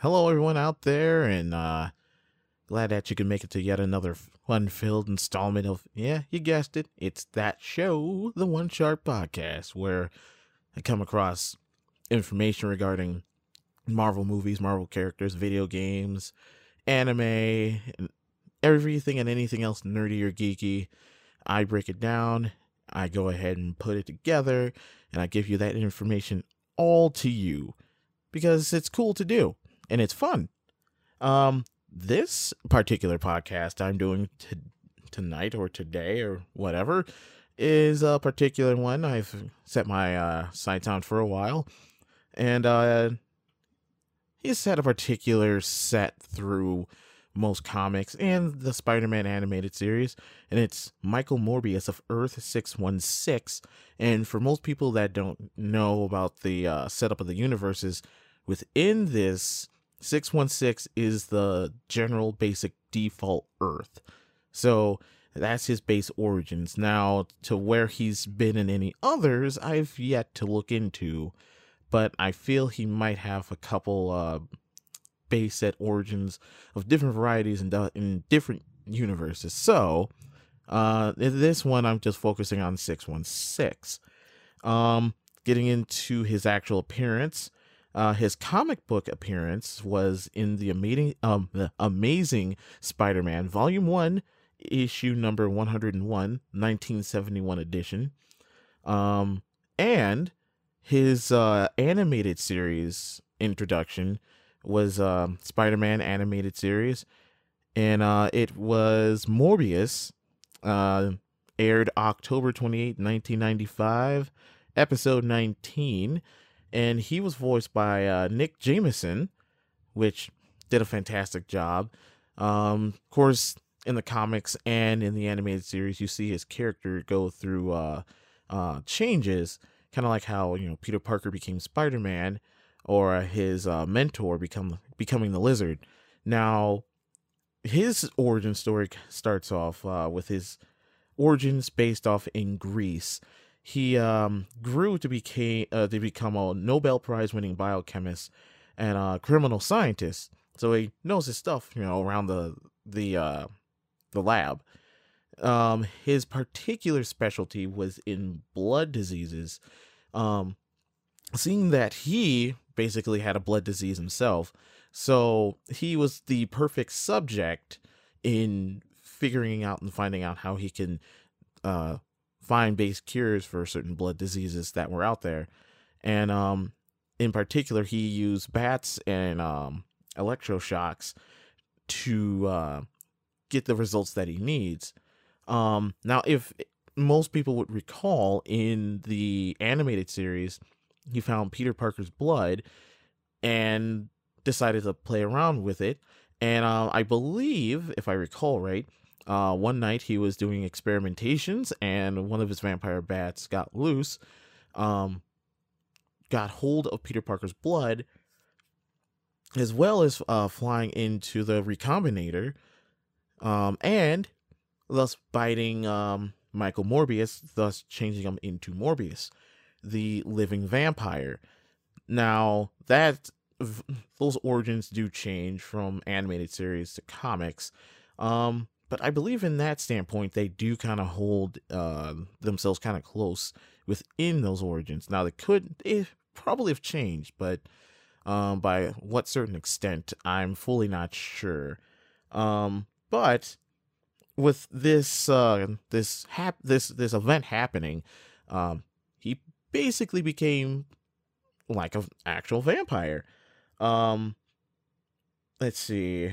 hello everyone out there, and uh, glad that you can make it to yet another fun-filled installment of yeah, you guessed it, it's that show, the One Sharp Podcast, where I come across information regarding Marvel movies, Marvel characters, video games, anime, and everything and anything else nerdy or geeky. I break it down. I go ahead and put it together, and I give you that information all to you because it's cool to do and it's fun. Um, this particular podcast I'm doing t- tonight or today or whatever is a particular one. I've set my uh, sights on for a while, and uh, he's had a particular set through most comics and the Spider-Man animated series, and it's Michael Morbius of Earth 616. And for most people that don't know about the uh, setup of the universes, within this 616 is the general basic default Earth. So that's his base origins. Now, to where he's been in any others, I've yet to look into, but I feel he might have a couple uh, base set origins of different varieties in, in different universes. So, uh, this one I'm just focusing on 616. Um, getting into his actual appearance, uh, his comic book appearance was in the amazing, um, the amazing Spider-Man Volume One, issue number 101, 1971 edition. Um, and his uh, animated series introduction was uh, Spider-Man animated series, and uh, it was Morbius. Uh, aired October 28, 1995, episode 19, and he was voiced by uh, Nick Jameson, which did a fantastic job. Um, of course, in the comics and in the animated series, you see his character go through uh, uh, changes, kind of like how you know Peter Parker became Spider Man or his uh, mentor become becoming the lizard. Now, his origin story starts off uh, with his origins based off in Greece. He um, grew to became uh, to become a Nobel Prize winning biochemist and a criminal scientist. So he knows his stuff, you know, around the the uh, the lab. Um, his particular specialty was in blood diseases. Um, seeing that he basically had a blood disease himself. So he was the perfect subject in figuring out and finding out how he can uh, find base cures for certain blood diseases that were out there. And um, in particular, he used bats and um, electroshocks to uh, get the results that he needs. Um, now, if most people would recall in the animated series, he found Peter Parker's blood and decided to play around with it. And uh, I believe, if I recall right, uh, one night he was doing experimentations and one of his vampire bats got loose, um, got hold of Peter Parker's blood, as well as uh, flying into the recombinator, um, and thus biting um, Michael Morbius, thus changing him into Morbius the living vampire. Now, that those origins do change from animated series to comics. Um, but I believe in that standpoint, they do kind of hold uh, themselves kind of close within those origins. Now, they could they probably have changed, but um, by what certain extent, I'm fully not sure. Um, but with this uh, this hap- this this event happening, um, he basically became like an actual vampire. Um, let's see.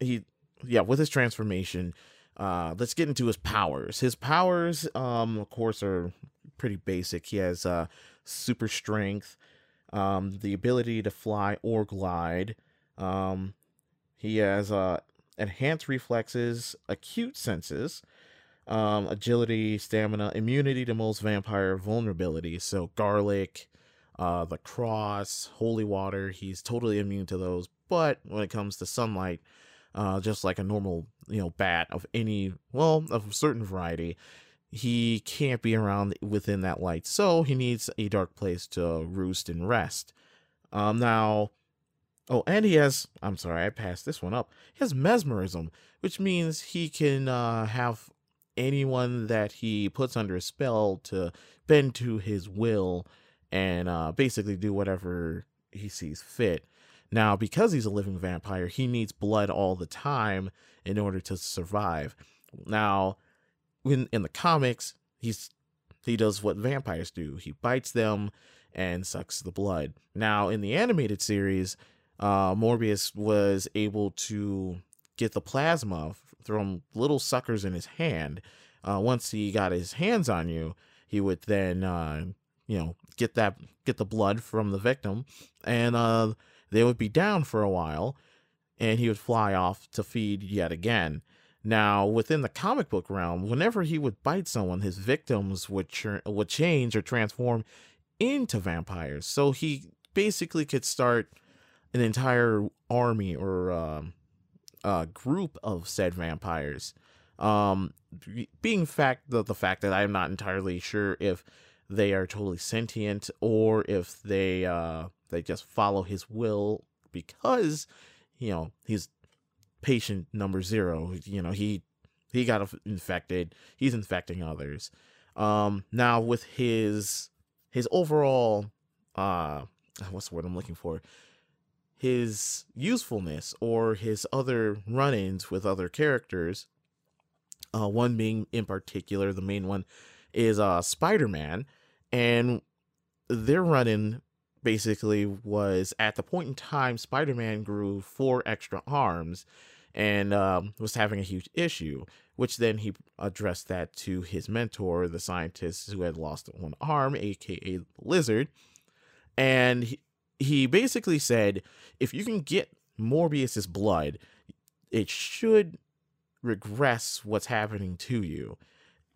He, yeah, with his transformation, uh, let's get into his powers. His powers, um, of course, are pretty basic. He has uh, super strength, um, the ability to fly or glide. Um, he has uh, enhanced reflexes, acute senses, um, agility, stamina, immunity to most vampire vulnerabilities. So garlic, uh, the cross, holy water, he's totally immune to those. But when it comes to sunlight, uh, just like a normal, you know, bat of any, well, of a certain variety, he can't be around within that light. So he needs a dark place to roost and rest. Um, now, Oh, and he has, I'm sorry, I passed this one up. He has mesmerism, which means he can uh, have anyone that he puts under a spell to bend to his will and uh, basically do whatever he sees fit. Now, because he's a living vampire, he needs blood all the time in order to survive. Now, in in the comics, he's he does what vampires do. He bites them and sucks the blood. Now, in the animated series, uh, Morbius was able to get the plasma from little suckers in his hand. Uh, once he got his hands on you, he would then, uh, you know, get that get the blood from the victim, and uh, they would be down for a while, and he would fly off to feed yet again. Now, within the comic book realm, whenever he would bite someone, his victims would ch- would change or transform into vampires. So he basically could start an entire army or um, a group of said vampires. Um, being fact the, the fact that I'm not entirely sure if they are totally sentient or if they uh they just follow his will because you know he's patient number zero. You know he he got infected. He's infecting others. Um, now with his his overall uh what's the word I'm looking for? His usefulness or his other run-ins with other characters. Uh, one being in particular, the main one is uh Spider-Man, and their run-in basically was at the point in time Spider-Man grew four extra arms and um, was having a huge issue, which then he addressed that to his mentor, the scientist who had lost one arm, aka Lizard. And he, he basically said, if you can get Morbius's blood, it should regress what's happening to you.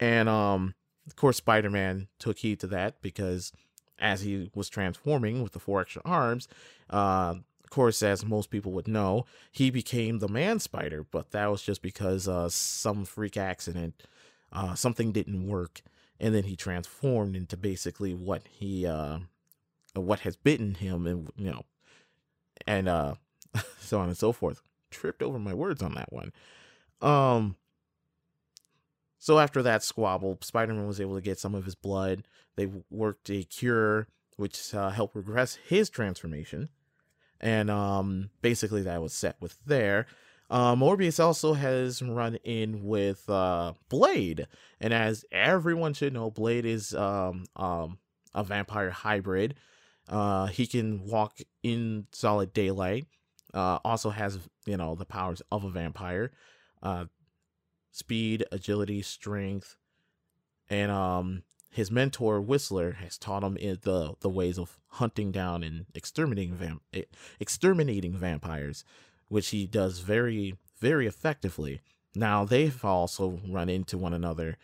And um, of course, Spider Man took heed to that because as he was transforming with the four extra arms, uh, of course, as most people would know, he became the man spider, but that was just because uh, some freak accident, uh, something didn't work, and then he transformed into basically what he, uh, what has bitten him, and you know, and uh, so on and so forth. Tripped over my words on that one. Um. So after that squabble, Spider-Man was able to get some of his blood. They worked a cure, which uh, helped regress his transformation and um, basically that was set with there. Uh, Morbius also has run in with uh, Blade, and as everyone should know, Blade is um, um, a vampire hybrid. Uh, he can walk in solid daylight. Uh, also has you know the powers of a vampire, uh, speed, agility, strength, and um, his mentor Whistler has taught him the the ways of hunting down and exterminating vamp- exterminating vampires, which he does very very effectively. Now they've also run into one another,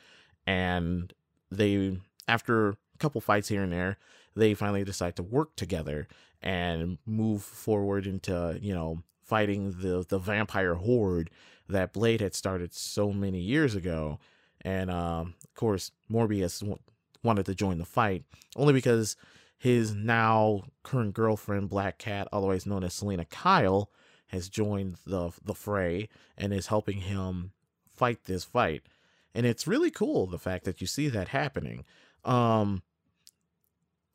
and they after a couple fights here and there, they finally decide to work together and move forward into you know fighting the the vampire horde that Blade had started so many years ago. And um, of course, Morbius wanted to join the fight, only because his now current girlfriend, Black Cat, otherwise known as Selina Kyle, has joined the the fray and is helping him fight this fight. And it's really cool the fact that you see that happening. Um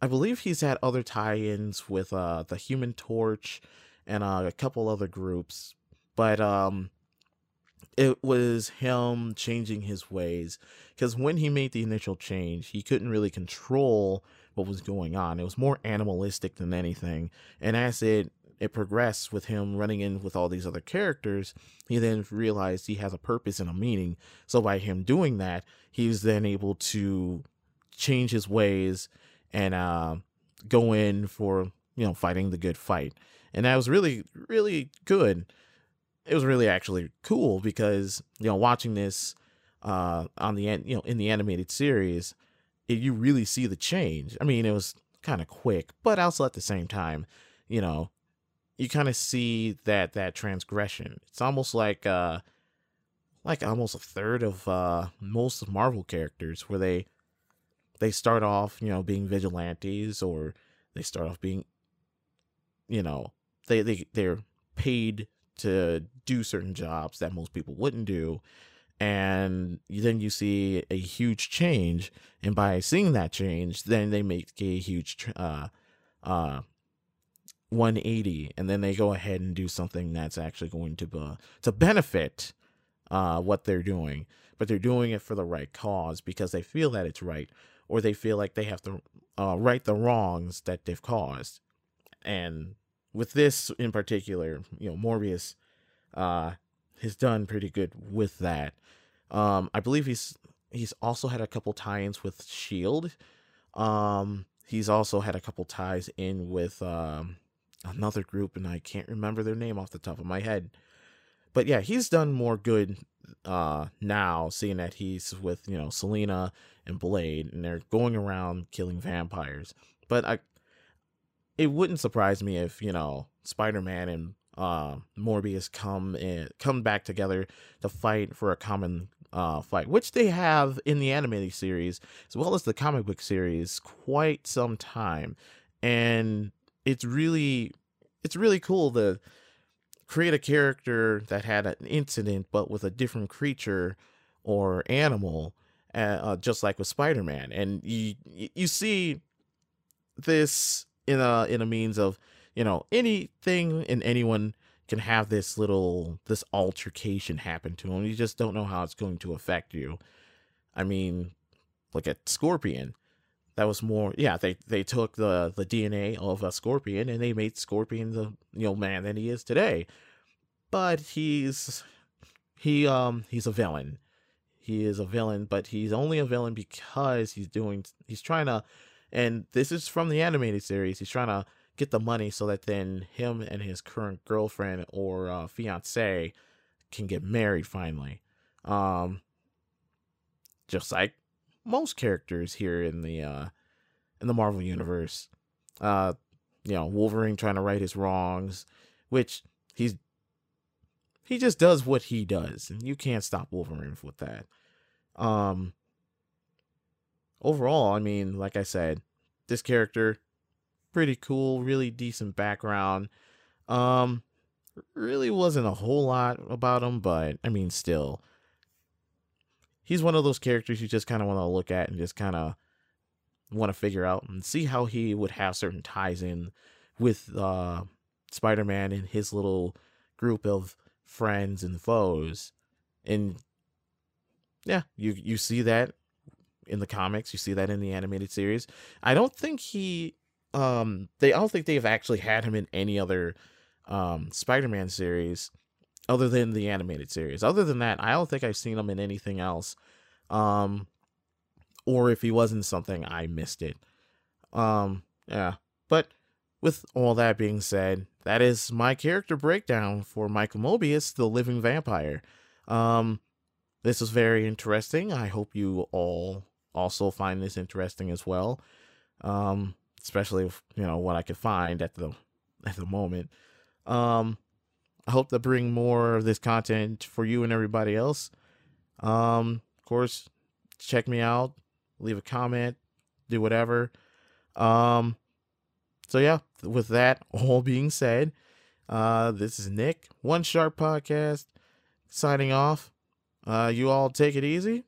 I believe he's had other tie-ins with uh the Human Torch and uh, a couple other groups, but um it was him changing his ways because when he made the initial change he couldn't really control what was going on. It was more animalistic than anything and as it it progressed with him running in with all these other characters he then realized he has a purpose and a meaning. So by him doing that he was then able to change his ways and uh, go in for you know fighting the good fight and that was really really good. It was really actually cool because you know watching this uh on the end, you know in the animated series it, you really see the change. I mean it was kind of quick but also at the same time you know you kind of see that that transgression. It's almost like uh like almost a third of uh most marvel characters where they they start off you know being vigilantes or they start off being you know they they they're paid to do certain jobs that most people wouldn't do. And then you see a huge change. And by seeing that change then they make a huge uh uh 180 and then they go ahead and do something that's actually going to uh, to benefit uh what they're doing. But they're doing it for the right cause because they feel that it's right or they feel like they have to uh, right the wrongs that they've caused. And with this in particular you know morbius uh has done pretty good with that um i believe he's he's also had a couple tie-ins with shield um he's also had a couple ties in with um another group and I can't remember their name off the top of my head. But yeah, he's done more good uh now seeing that he's with, you know, Selina and Blade and they're going around killing vampires. But I it wouldn't surprise me if, you know, Spider-Man and uh Morbius come in come back together to fight for a common uh fight, which they have in the animated series as well as the comic book series quite some time. And it's really it's really cool to create a character that had an incident but with a different creature or animal uh, uh, just like with spider-man and you you see this in a in a means of you know anything and anyone can have this little this altercation happen to them you just don't know how it's going to affect you. I mean look at scorpion. That was more yeah they they took the the dna of a scorpion and they made scorpion the you know man that he is today. But he's he um he's a villain. He is a villain but he's only a villain because he's doing he's trying to and this is from the animated series he's trying to get the money so that then him and his current girlfriend or uh, fiance can get married finally um just like most characters here in the uh in the Marvel universe. Uh you know, Wolverine trying to right his wrongs, which he's he just does what he does, and you can't stop Wolverine with that. Um overall, I mean, like I said, this character pretty cool, really decent background. Um really wasn't a whole lot about him, but I mean still he's one of those characters you just kind of want to look at and just kind of want to figure out and see how he would have certain ties in with uh, Spider-Man and his little group of friends and foes. And yeah, you you see that in the comics, you see that in the animated series. I don't think he um they I don't think they've actually had him in any other um Spider-Man series other than the animated series. Other than that, I don't think I've seen him in anything else. Um, or if he wasn't something, I missed it. Um, yeah. But with all that being said, that is my character breakdown for Michael Morbius, the living vampire. Um, this was very interesting. I hope you all also find this interesting as well. Um, especially if, you know what I could find at the at the moment. Um, I hope to bring more of this content for you and everybody else. Um, of course, check me out, leave a comment, do whatever. Um, so yeah, with that all being said, uh, this is Nick, One Sharp Podcast, signing off. Uh, you all take it easy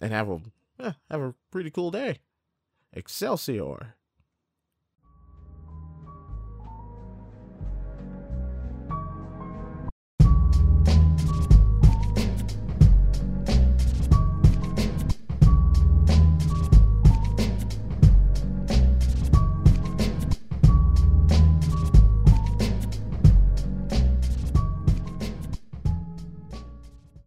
and have a Eh, have a pretty cool day. Excelsior.